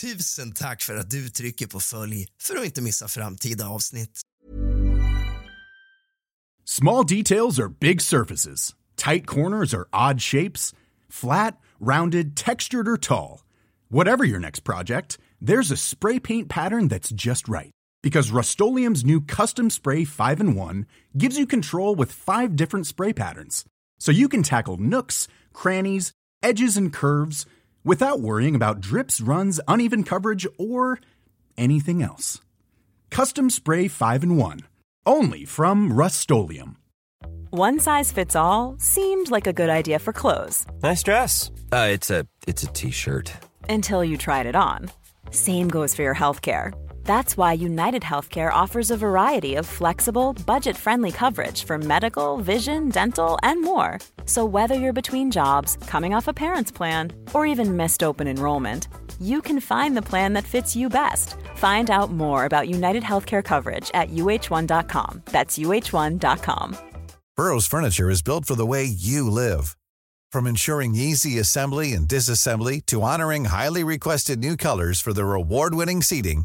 Tusen tack för att du trycker på följ för att inte missa framtida avsnitt. Small details are big surfaces. Tight corners are odd shapes. Flat, rounded, textured, or tall. Whatever your next project, there's a spray paint pattern that's just right. Because Rust new Custom Spray 5 in 1 gives you control with five different spray patterns. So you can tackle nooks, crannies, edges, and curves without worrying about drips, runs, uneven coverage, or anything else. Custom Spray 5 in 1. Only from Rust One size fits all seemed like a good idea for clothes. Nice dress. Uh, it's a it's a t-shirt. Until you tried it on. Same goes for your health care. That's why United Healthcare offers a variety of flexible, budget friendly coverage for medical, vision, dental, and more. So, whether you're between jobs, coming off a parent's plan, or even missed open enrollment, you can find the plan that fits you best. Find out more about United Healthcare coverage at uhone.com. That's uhone.com. Burrow's Furniture is built for the way you live. From ensuring easy assembly and disassembly to honoring highly requested new colors for their award winning seating,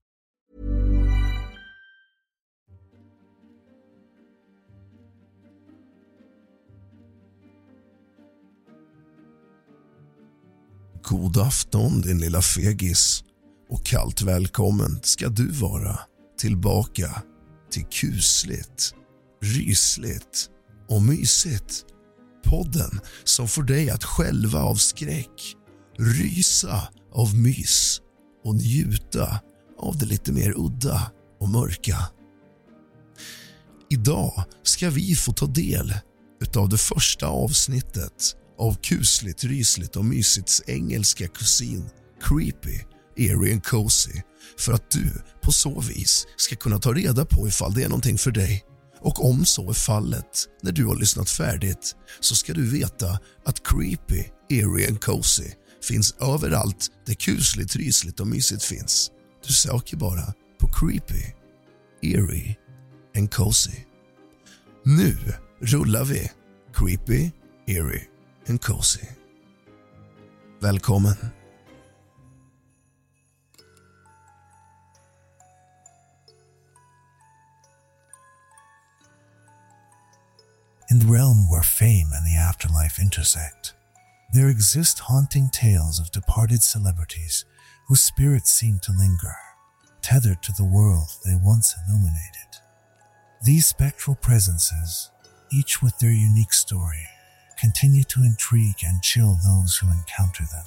God afton din lilla fegis och kallt välkommen ska du vara tillbaka till kusligt, rysligt och mysigt. Podden som får dig att själva av skräck, rysa av mys och njuta av det lite mer udda och mörka. Idag ska vi få ta del utav det första avsnittet av kusligt, rysligt och mysigt engelska kusin Creepy, Eerie and Cozy för att du på så vis ska kunna ta reda på ifall det är någonting för dig. Och om så är fallet, när du har lyssnat färdigt så ska du veta att Creepy, Eerie and Cozy finns överallt där kusligt, rysligt och mysigt finns. Du söker bara på Creepy, Eerie and Cozy. Nu rullar vi Creepy, Eerie and Cozy. Välkommen. In the realm where fame and the afterlife intersect, there exist haunting tales of departed celebrities whose spirits seem to linger, tethered to the world they once illuminated. These spectral presences, each with their unique story, continue to intrigue and chill those who encounter them.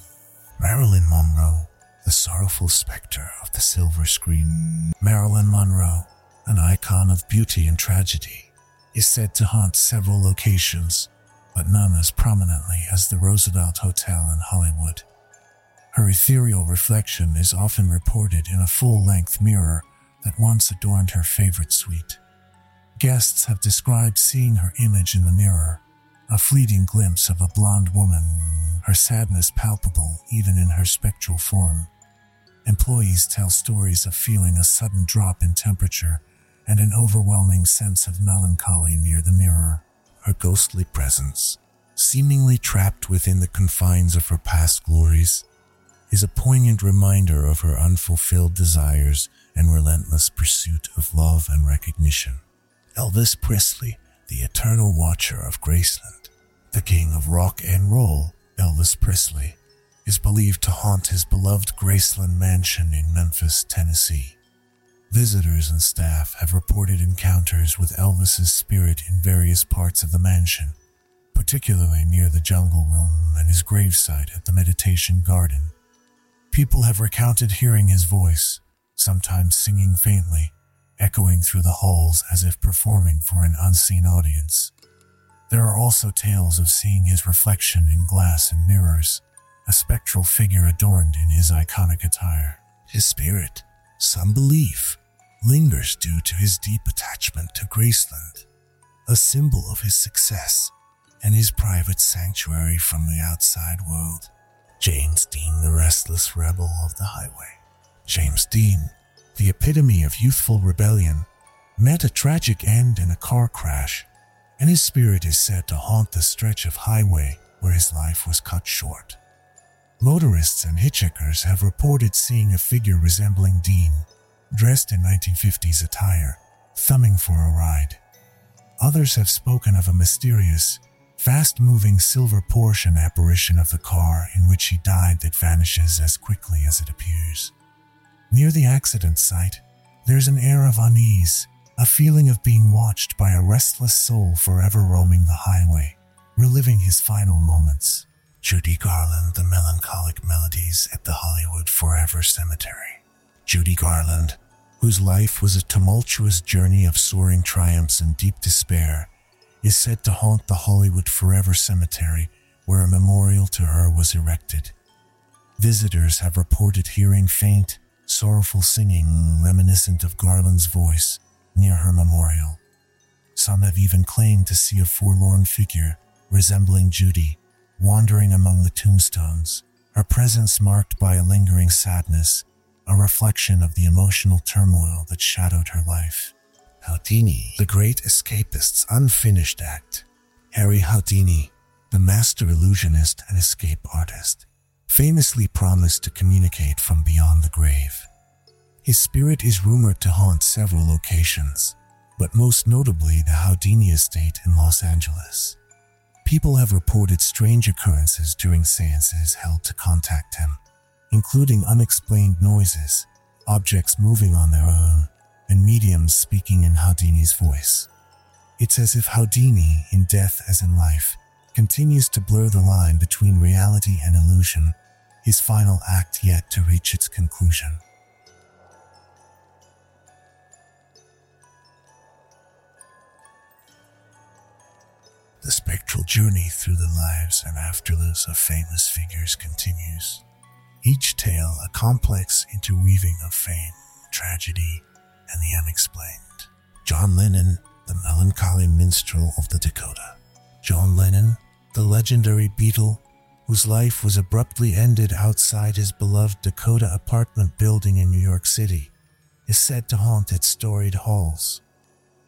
Marilyn Monroe, the sorrowful specter of the silver screen. Marilyn Monroe, an icon of beauty and tragedy, is said to haunt several locations, but none as prominently as the Roosevelt Hotel in Hollywood. Her ethereal reflection is often reported in a full length mirror that once adorned her favorite suite. Guests have described seeing her image in the mirror a fleeting glimpse of a blonde woman, her sadness palpable even in her spectral form. Employees tell stories of feeling a sudden drop in temperature and an overwhelming sense of melancholy near the mirror. Her ghostly presence, seemingly trapped within the confines of her past glories, is a poignant reminder of her unfulfilled desires and relentless pursuit of love and recognition. Elvis Presley the eternal watcher of Graceland, the king of rock and roll, Elvis Presley, is believed to haunt his beloved Graceland mansion in Memphis, Tennessee. Visitors and staff have reported encounters with Elvis's spirit in various parts of the mansion, particularly near the jungle room and his gravesite at the meditation garden. People have recounted hearing his voice, sometimes singing faintly, echoing through the halls as if performing for an unseen audience. There are also tales of seeing his reflection in glass and mirrors, a spectral figure adorned in his iconic attire. His spirit, some believe, lingers due to his deep attachment to Graceland, a symbol of his success and his private sanctuary from the outside world. James Dean, the restless rebel of the highway. James Dean, the epitome of youthful rebellion, met a tragic end in a car crash, and his spirit is said to haunt the stretch of highway where his life was cut short. Motorists and hitchhikers have reported seeing a figure resembling Dean, dressed in 1950s attire, thumbing for a ride. Others have spoken of a mysterious, fast moving silver Porsche apparition of the car in which he died that vanishes as quickly as it appears. Near the accident site, there's an air of unease, a feeling of being watched by a restless soul forever roaming the highway, reliving his final moments. Judy Garland, The Melancholic Melodies at the Hollywood Forever Cemetery. Judy Garland, whose life was a tumultuous journey of soaring triumphs and deep despair, is said to haunt the Hollywood Forever Cemetery, where a memorial to her was erected. Visitors have reported hearing faint, sorrowful singing reminiscent of Garland's voice near her memorial. Some have even claimed to see a forlorn figure resembling Judy wandering among the tombstones, her presence marked by a lingering sadness, a reflection of the emotional turmoil that shadowed her life. Houdini, the great escapist's unfinished act. Harry Houdini, the master illusionist and escape artist, famously promised to communicate from beyond the grave. His spirit is rumored to haunt several locations, but most notably the Houdini estate in Los Angeles. People have reported strange occurrences during seances held to contact him, including unexplained noises, objects moving on their own, and mediums speaking in Houdini's voice. It's as if Houdini, in death as in life, continues to blur the line between reality and illusion, his final act yet to reach its conclusion. The spectral journey through the lives and afterlives of famous figures continues. Each tale a complex interweaving of fame, tragedy, and the unexplained. John Lennon, the melancholy minstrel of the Dakota. John Lennon, the legendary Beatle, whose life was abruptly ended outside his beloved Dakota apartment building in New York City, is said to haunt its storied halls.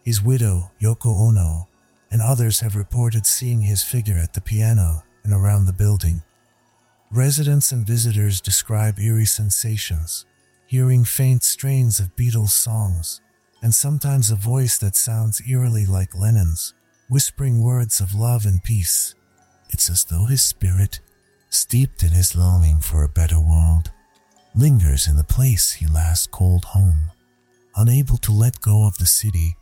His widow, Yoko Ono, and others have reported seeing his figure at the piano and around the building. Residents and visitors describe eerie sensations, hearing faint strains of Beatles songs, and sometimes a voice that sounds eerily like Lennon's, whispering words of love and peace. It's as though his spirit, steeped in his longing for a better world, lingers in the place he last called home, unable to let go of the city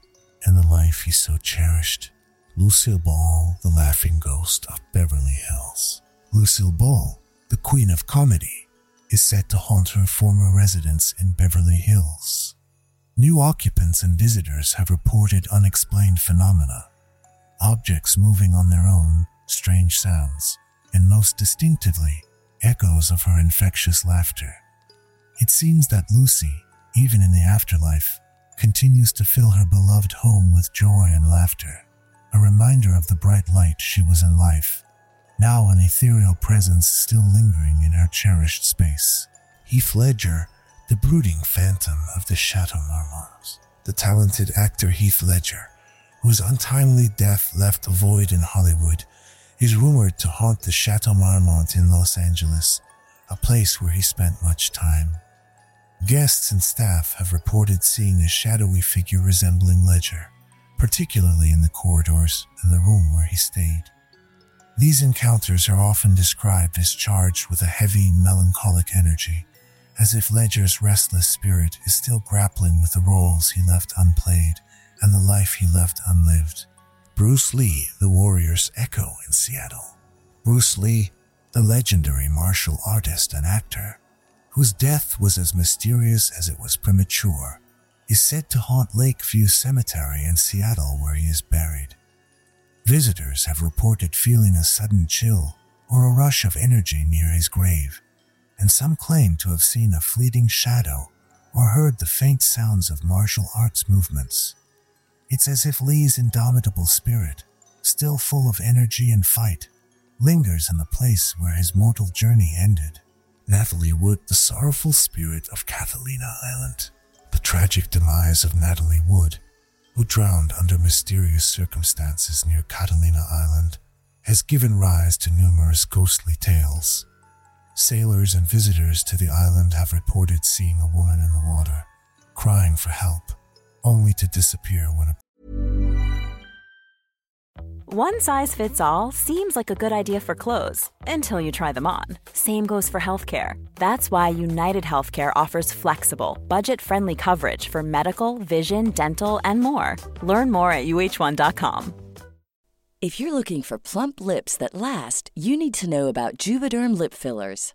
and the life he so cherished. Lucille Ball, the laughing ghost of Beverly Hills. Lucille Ball, the queen of comedy, is said to haunt her former residence in Beverly Hills. New occupants and visitors have reported unexplained phenomena, objects moving on their own, strange sounds, and most distinctively, echoes of her infectious laughter. It seems that Lucy, even in the afterlife, continues to fill her beloved home with joy and laughter a reminder of the bright light she was in life, now an ethereal presence still lingering in her cherished space. Heath Ledger, the brooding phantom of the Chateau Marmont. The talented actor Heath Ledger, whose untimely death left a void in Hollywood, is rumored to haunt the Chateau Marmont in Los Angeles, a place where he spent much time. Guests and staff have reported seeing a shadowy figure resembling Ledger, particularly in the corridors and the room where he stayed. These encounters are often described as charged with a heavy, melancholic energy, as if Ledger's restless spirit is still grappling with the roles he left unplayed and the life he left unlived. Bruce Lee, the warrior's echo in Seattle. Bruce Lee, the legendary martial artist and actor, whose death was as mysterious as it was premature is said to haunt Lakeview Cemetery in Seattle where he is buried. Visitors have reported feeling a sudden chill or a rush of energy near his grave, and some claim to have seen a fleeting shadow or heard the faint sounds of martial arts movements. It's as if Lee's indomitable spirit, still full of energy and fight, lingers in the place where his mortal journey ended. Natalie Wood, the sorrowful spirit of Catalina Island. The tragic demise of Natalie Wood, who drowned under mysterious circumstances near Catalina Island, has given rise to numerous ghostly tales. Sailors and visitors to the island have reported seeing a woman in the water, crying for help, only to disappear when a One size fits all seems like a good idea for clothes until you try them on. Same goes for healthcare. That's why United Healthcare offers flexible, budget friendly coverage for medical, vision, dental, and more. Learn more at uhone.com. If you're looking for plump lips that last, you need to know about Juvederm lip fillers.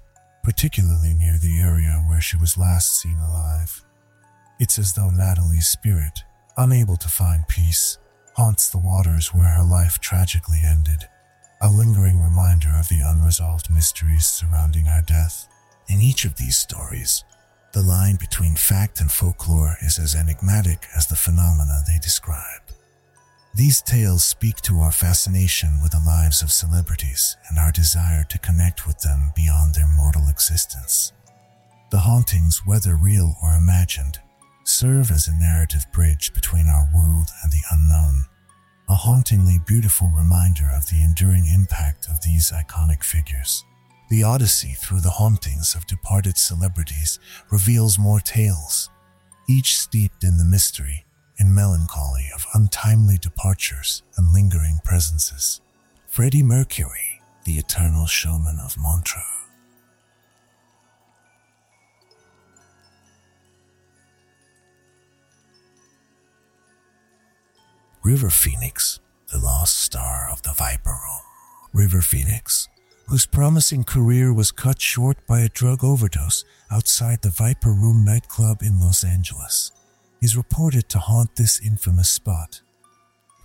particularly near the area where she was last seen alive. It's as though Natalie's spirit, unable to find peace, haunts the waters where her life tragically ended, a lingering reminder of the unresolved mysteries surrounding her death. In each of these stories, the line between fact and folklore is as enigmatic as the phenomena they describe. These tales speak to our fascination with the lives of celebrities and our desire to connect with them beyond their mortal existence. The hauntings, whether real or imagined, serve as a narrative bridge between our world and the unknown, a hauntingly beautiful reminder of the enduring impact of these iconic figures. The odyssey through the hauntings of departed celebrities reveals more tales, each steeped in the mystery and melancholy of untimely departures and lingering presences. Freddie Mercury, the eternal showman of Montreux. River Phoenix, the lost star of the Viper Room. River Phoenix, whose promising career was cut short by a drug overdose outside the Viper Room nightclub in Los Angeles, is reported to haunt this infamous spot.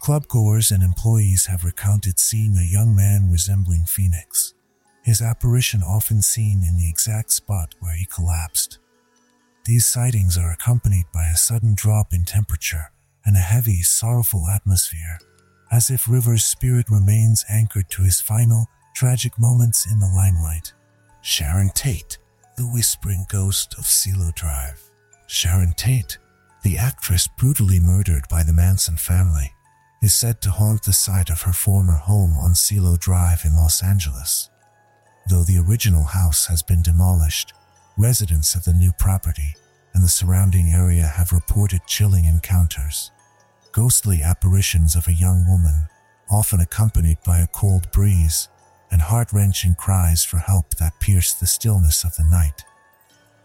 Clubgoers and employees have recounted seeing a young man resembling Phoenix, his apparition often seen in the exact spot where he collapsed. These sightings are accompanied by a sudden drop in temperature and a heavy, sorrowful atmosphere, as if River's spirit remains anchored to his final, tragic moments in the limelight. Sharon Tate, the whispering ghost of Cielo Drive. Sharon Tate, the actress brutally murdered by the Manson family, is said to haunt the site of her former home on Cielo Drive in Los Angeles. Though the original house has been demolished, residents of the new property and the surrounding area have reported chilling encounters. Ghostly apparitions of a young woman, often accompanied by a cold breeze, and heart wrenching cries for help that pierce the stillness of the night.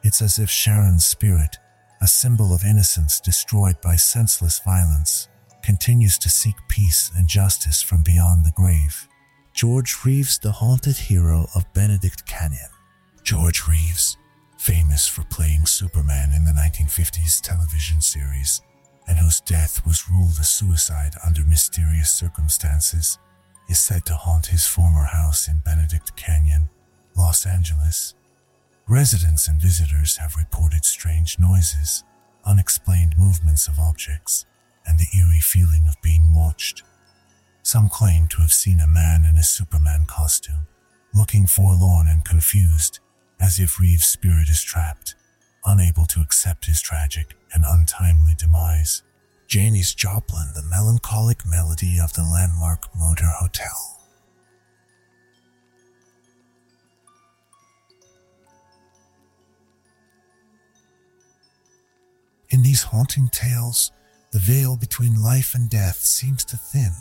It's as if Sharon's spirit, a symbol of innocence destroyed by senseless violence, continues to seek peace and justice from beyond the grave. George Reeves, the haunted hero of Benedict Canyon. George Reeves, famous for playing Superman in the 1950s television series, and whose death was ruled a suicide under mysterious circumstances, is said to haunt his former house in Benedict Canyon, Los Angeles. Residents and visitors have reported strange noises, unexplained movements of objects, and the eerie feeling of being watched. Some claim to have seen a man in a Superman costume, looking forlorn and confused, as if Reeves' spirit is trapped, unable to accept his tragic and untimely demise. Janis Joplin, the melancholic melody of the landmark Motor Hotel. In these haunting tales, the veil between life and death seems to thin,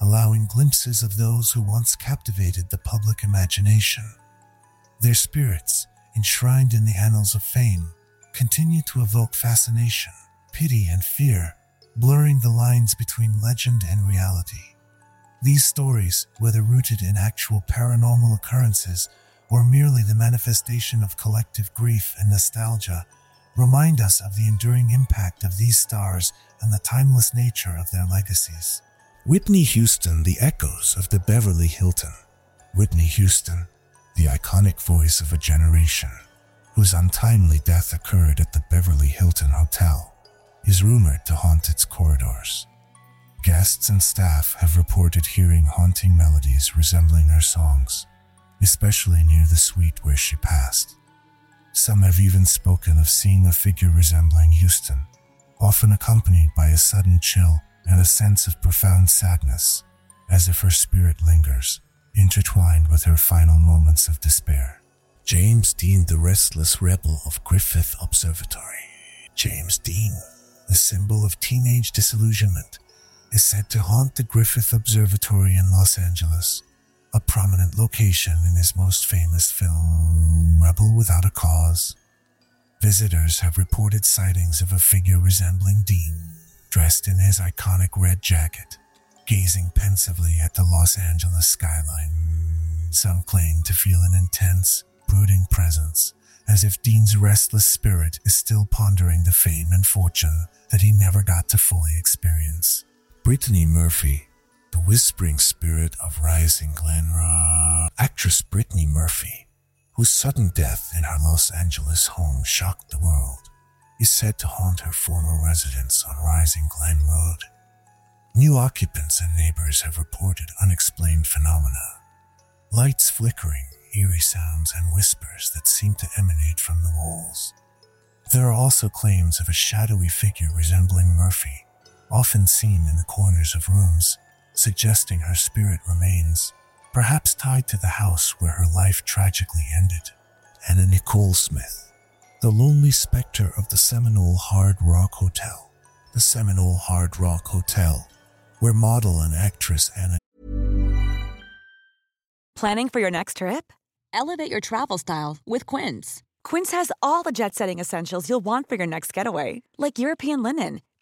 allowing glimpses of those who once captivated the public imagination. Their spirits, enshrined in the annals of fame, continue to evoke fascination, pity, and fear, blurring the lines between legend and reality. These stories, whether rooted in actual paranormal occurrences or merely the manifestation of collective grief and nostalgia, remind us of the enduring impact of these stars and the timeless nature of their legacies. Whitney Houston, the echoes of the Beverly Hilton. Whitney Houston, the iconic voice of a generation, whose untimely death occurred at the Beverly Hilton Hotel, is rumored to haunt its corridors. Guests and staff have reported hearing haunting melodies resembling her songs, especially near the suite where she passed. Some have even spoken of seeing a figure resembling Houston, often accompanied by a sudden chill and a sense of profound sadness, as if her spirit lingers, intertwined with her final moments of despair. James Dean, the restless rebel of Griffith Observatory. James Dean, the symbol of teenage disillusionment, is said to haunt the Griffith Observatory in Los Angeles, a prominent location in his most famous film, Rebel Without a Cause. Visitors have reported sightings of a figure resembling Dean, dressed in his iconic red jacket, gazing pensively at the Los Angeles skyline. Some claim to feel an intense, brooding presence, as if Dean's restless spirit is still pondering the fame and fortune that he never got to fully experience. Brittany Murphy, the whispering spirit of rising Glen Road. Actress Brittany Murphy, whose sudden death in her Los Angeles home shocked the world, is said to haunt her former residence on Rising Glen Road. New occupants and neighbors have reported unexplained phenomena. Lights flickering, eerie sounds, and whispers that seem to emanate from the walls. There are also claims of a shadowy figure resembling Murphy, often seen in the corners of rooms, suggesting her spirit remains, perhaps tied to the house where her life tragically ended. Anna Nicole Smith, the lonely specter of the Seminole Hard Rock Hotel. The Seminole Hard Rock Hotel, where model and actress Anna. Planning for your next trip? Elevate your travel style with Quince. Quince has all the jet setting essentials you'll want for your next getaway, like European linen,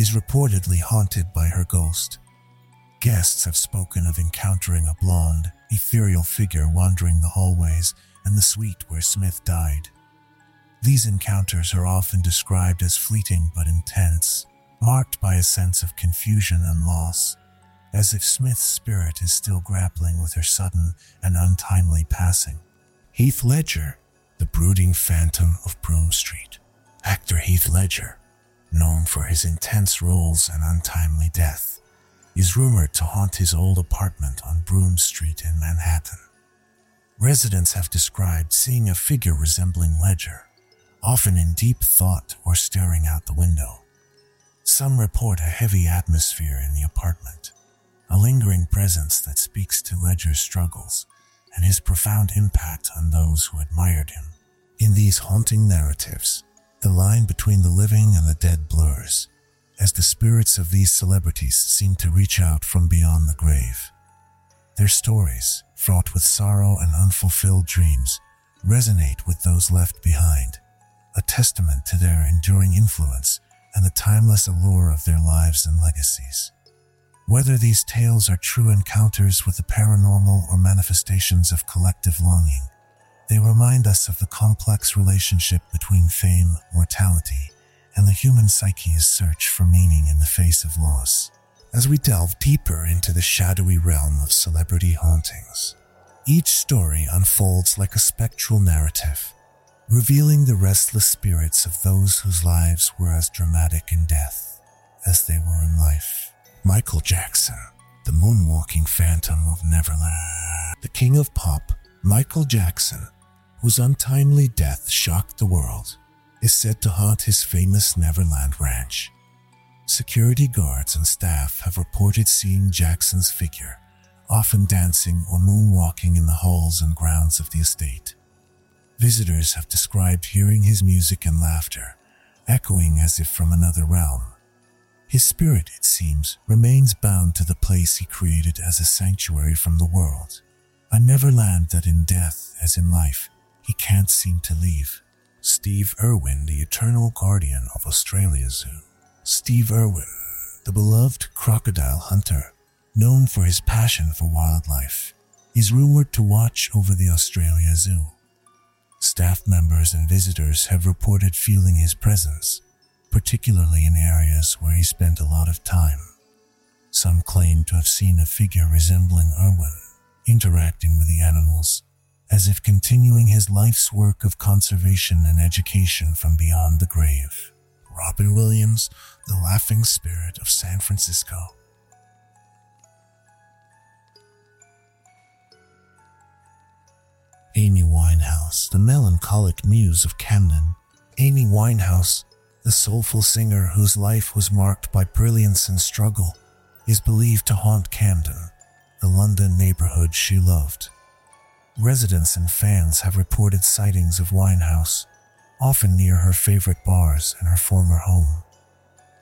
is reportedly haunted by her ghost. Guests have spoken of encountering a blonde, ethereal figure wandering the hallways and the suite where Smith died. These encounters are often described as fleeting but intense, marked by a sense of confusion and loss, as if Smith's spirit is still grappling with her sudden and untimely passing. Heath Ledger, the brooding phantom of Broome Street. Actor Heath Ledger, known for his intense roles and untimely death, is rumored to haunt his old apartment on Broome Street in Manhattan. Residents have described seeing a figure resembling Ledger, often in deep thought or staring out the window. Some report a heavy atmosphere in the apartment, a lingering presence that speaks to Ledger's struggles and his profound impact on those who admired him. In these haunting narratives, the line between the living and the dead blurs, as the spirits of these celebrities seem to reach out from beyond the grave. Their stories, fraught with sorrow and unfulfilled dreams, resonate with those left behind, a testament to their enduring influence and the timeless allure of their lives and legacies. Whether these tales are true encounters with the paranormal or manifestations of collective longing, they remind us of the complex relationship between fame, mortality, and the human psyche's search for meaning in the face of loss. As we delve deeper into the shadowy realm of celebrity hauntings, each story unfolds like a spectral narrative, revealing the restless spirits of those whose lives were as dramatic in death as they were in life. Michael Jackson, the moonwalking phantom of Neverland. The king of pop, Michael Jackson, whose untimely death shocked the world, is said to haunt his famous Neverland ranch. Security guards and staff have reported seeing Jackson's figure, often dancing or moonwalking in the halls and grounds of the estate. Visitors have described hearing his music and laughter, echoing as if from another realm. His spirit, it seems, remains bound to the place he created as a sanctuary from the world, a neverland that in death, as in life, he can't seem to leave. Steve Irwin, the eternal guardian of Australia Zoo. Steve Irwin, the beloved crocodile hunter, known for his passion for wildlife, is rumored to watch over the Australia Zoo. Staff members and visitors have reported feeling his presence, particularly in areas where he spent a lot of time. Some claim to have seen a figure resembling Irwin interacting with the animals, as if continuing his life's work of conservation and education from beyond the grave. Robin Williams, the laughing spirit of San Francisco. Amy Winehouse, the melancholic muse of Camden. Amy Winehouse the soulful singer whose life was marked by brilliance and struggle, is believed to haunt Camden, the London neighborhood she loved. Residents and fans have reported sightings of Winehouse, often near her favorite bars and her former home.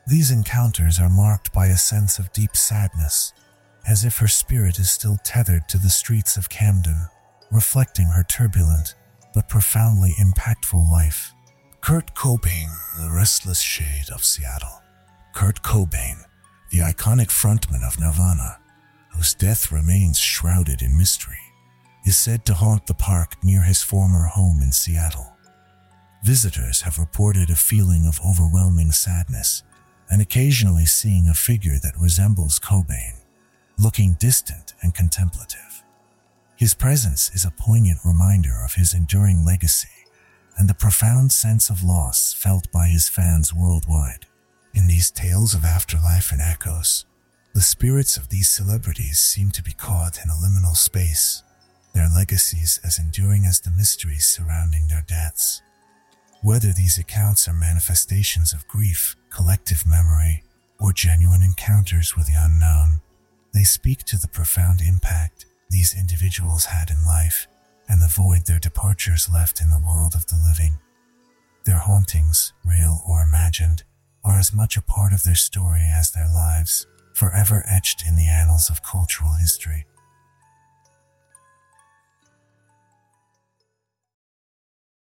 These encounters are marked by a sense of deep sadness, as if her spirit is still tethered to the streets of Camden, reflecting her turbulent but profoundly impactful life. Kurt Cobain, the restless shade of Seattle. Kurt Cobain, the iconic frontman of Nirvana, whose death remains shrouded in mystery, is said to haunt the park near his former home in Seattle. Visitors have reported a feeling of overwhelming sadness and occasionally seeing a figure that resembles Cobain, looking distant and contemplative. His presence is a poignant reminder of his enduring legacy and the profound sense of loss felt by his fans worldwide. In these tales of afterlife and echoes, the spirits of these celebrities seem to be caught in a liminal space, their legacies as enduring as the mysteries surrounding their deaths. Whether these accounts are manifestations of grief, collective memory, or genuine encounters with the unknown, they speak to the profound impact these individuals had in life and the void their departures left in the world of the living. Their hauntings, real or imagined, are as much a part of their story as their lives, forever etched in the annals of cultural history.